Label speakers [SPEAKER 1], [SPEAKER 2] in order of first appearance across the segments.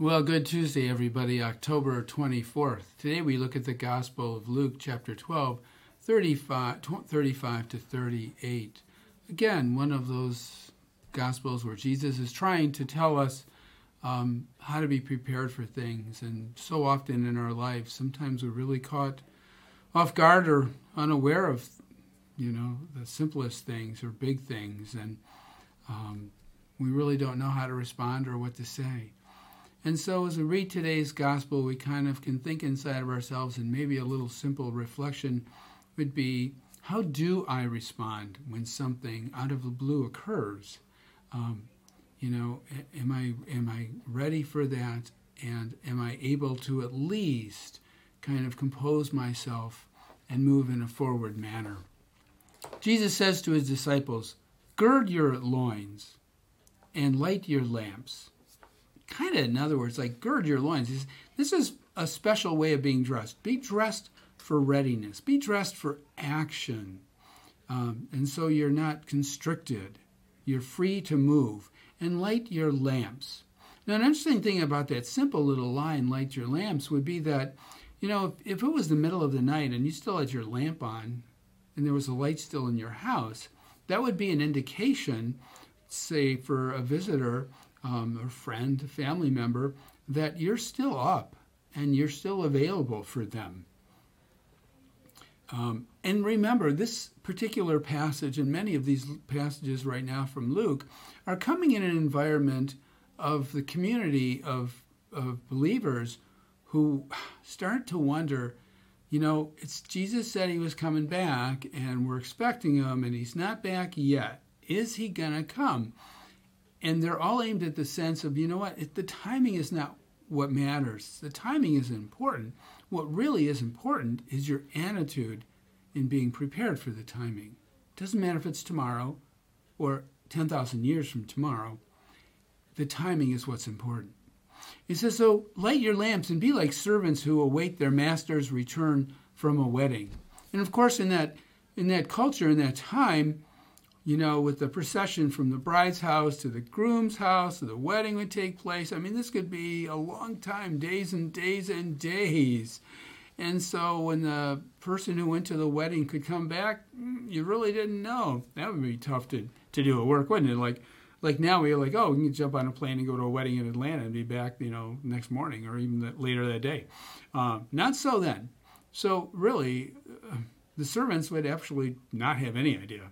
[SPEAKER 1] Well, good Tuesday, everybody, October 24th. Today we look at the Gospel of Luke, chapter 12, 35, 35 to 38. Again, one of those Gospels where Jesus is trying to tell us um, how to be prepared for things. And so often in our lives, sometimes we're really caught off guard or unaware of, you know, the simplest things or big things. And um, we really don't know how to respond or what to say. And so, as we read today's gospel, we kind of can think inside of ourselves, and maybe a little simple reflection would be how do I respond when something out of the blue occurs? Um, you know, am I am I ready for that, and am I able to at least kind of compose myself and move in a forward manner? Jesus says to his disciples, "Gird your loins and light your lamps." Kind of, in other words, like gird your loins. This is a special way of being dressed. Be dressed for readiness, be dressed for action. Um, and so you're not constricted, you're free to move. And light your lamps. Now, an interesting thing about that simple little line, light your lamps, would be that, you know, if, if it was the middle of the night and you still had your lamp on and there was a light still in your house, that would be an indication, say, for a visitor um, a friend, a family member, that you're still up and you're still available for them. Um, and remember, this particular passage and many of these passages right now from Luke are coming in an environment of the community of, of believers who start to wonder you know, it's Jesus said he was coming back and we're expecting him and he's not back yet. Is he going to come? And they're all aimed at the sense of you know what? It, the timing is not what matters. The timing is important. What really is important is your attitude in being prepared for the timing. It doesn't matter if it's tomorrow or 10,000 years from tomorrow. The timing is what's important. He says so light your lamps and be like servants who await their master's return from a wedding. And of course in that in that culture in that time you know, with the procession from the bride's house to the groom's house, the wedding would take place. I mean, this could be a long time, days and days and days. And so when the person who went to the wedding could come back, mm, you really didn't know. That would be tough to, to do at work, wouldn't it? Like like now we're like, oh, we can jump on a plane and go to a wedding in Atlanta and be back, you know, next morning or even later that day. Um, not so then. So really, uh, the servants would actually not have any idea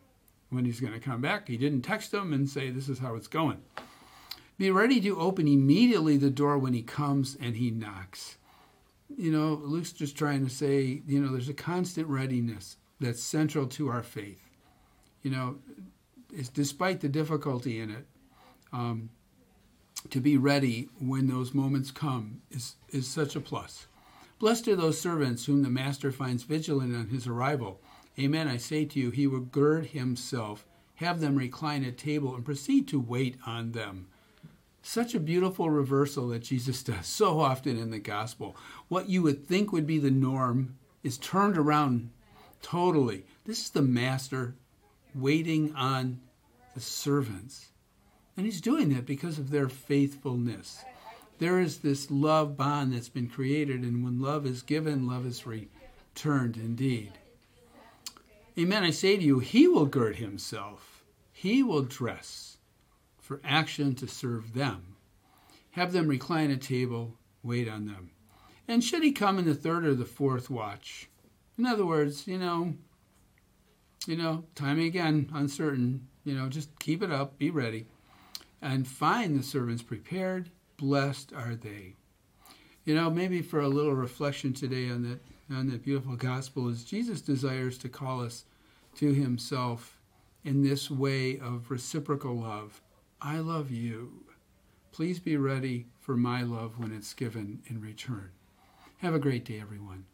[SPEAKER 1] when he's going to come back. He didn't text them and say, This is how it's going. Be ready to open immediately the door when he comes and he knocks. You know, Luke's just trying to say, you know, there's a constant readiness that's central to our faith. You know, despite the difficulty in it, um, to be ready when those moments come is, is such a plus. Blessed are those servants whom the master finds vigilant on his arrival. Amen, I say to you, he will gird himself, have them recline at table, and proceed to wait on them. Such a beautiful reversal that Jesus does so often in the gospel. What you would think would be the norm is turned around totally. This is the master waiting on the servants. And he's doing that because of their faithfulness. There is this love bond that's been created, and when love is given, love is returned indeed. Amen. I say to you, he will gird himself, he will dress for action to serve them. Have them recline at table, wait on them. And should he come in the third or the fourth watch? In other words, you know, you know, timing again, uncertain, you know, just keep it up, be ready, and find the servants prepared. Blessed are they. You know, maybe for a little reflection today on that on the beautiful gospel is Jesus desires to call us to himself in this way of reciprocal love. I love you. Please be ready for my love when it's given in return. Have a great day, everyone.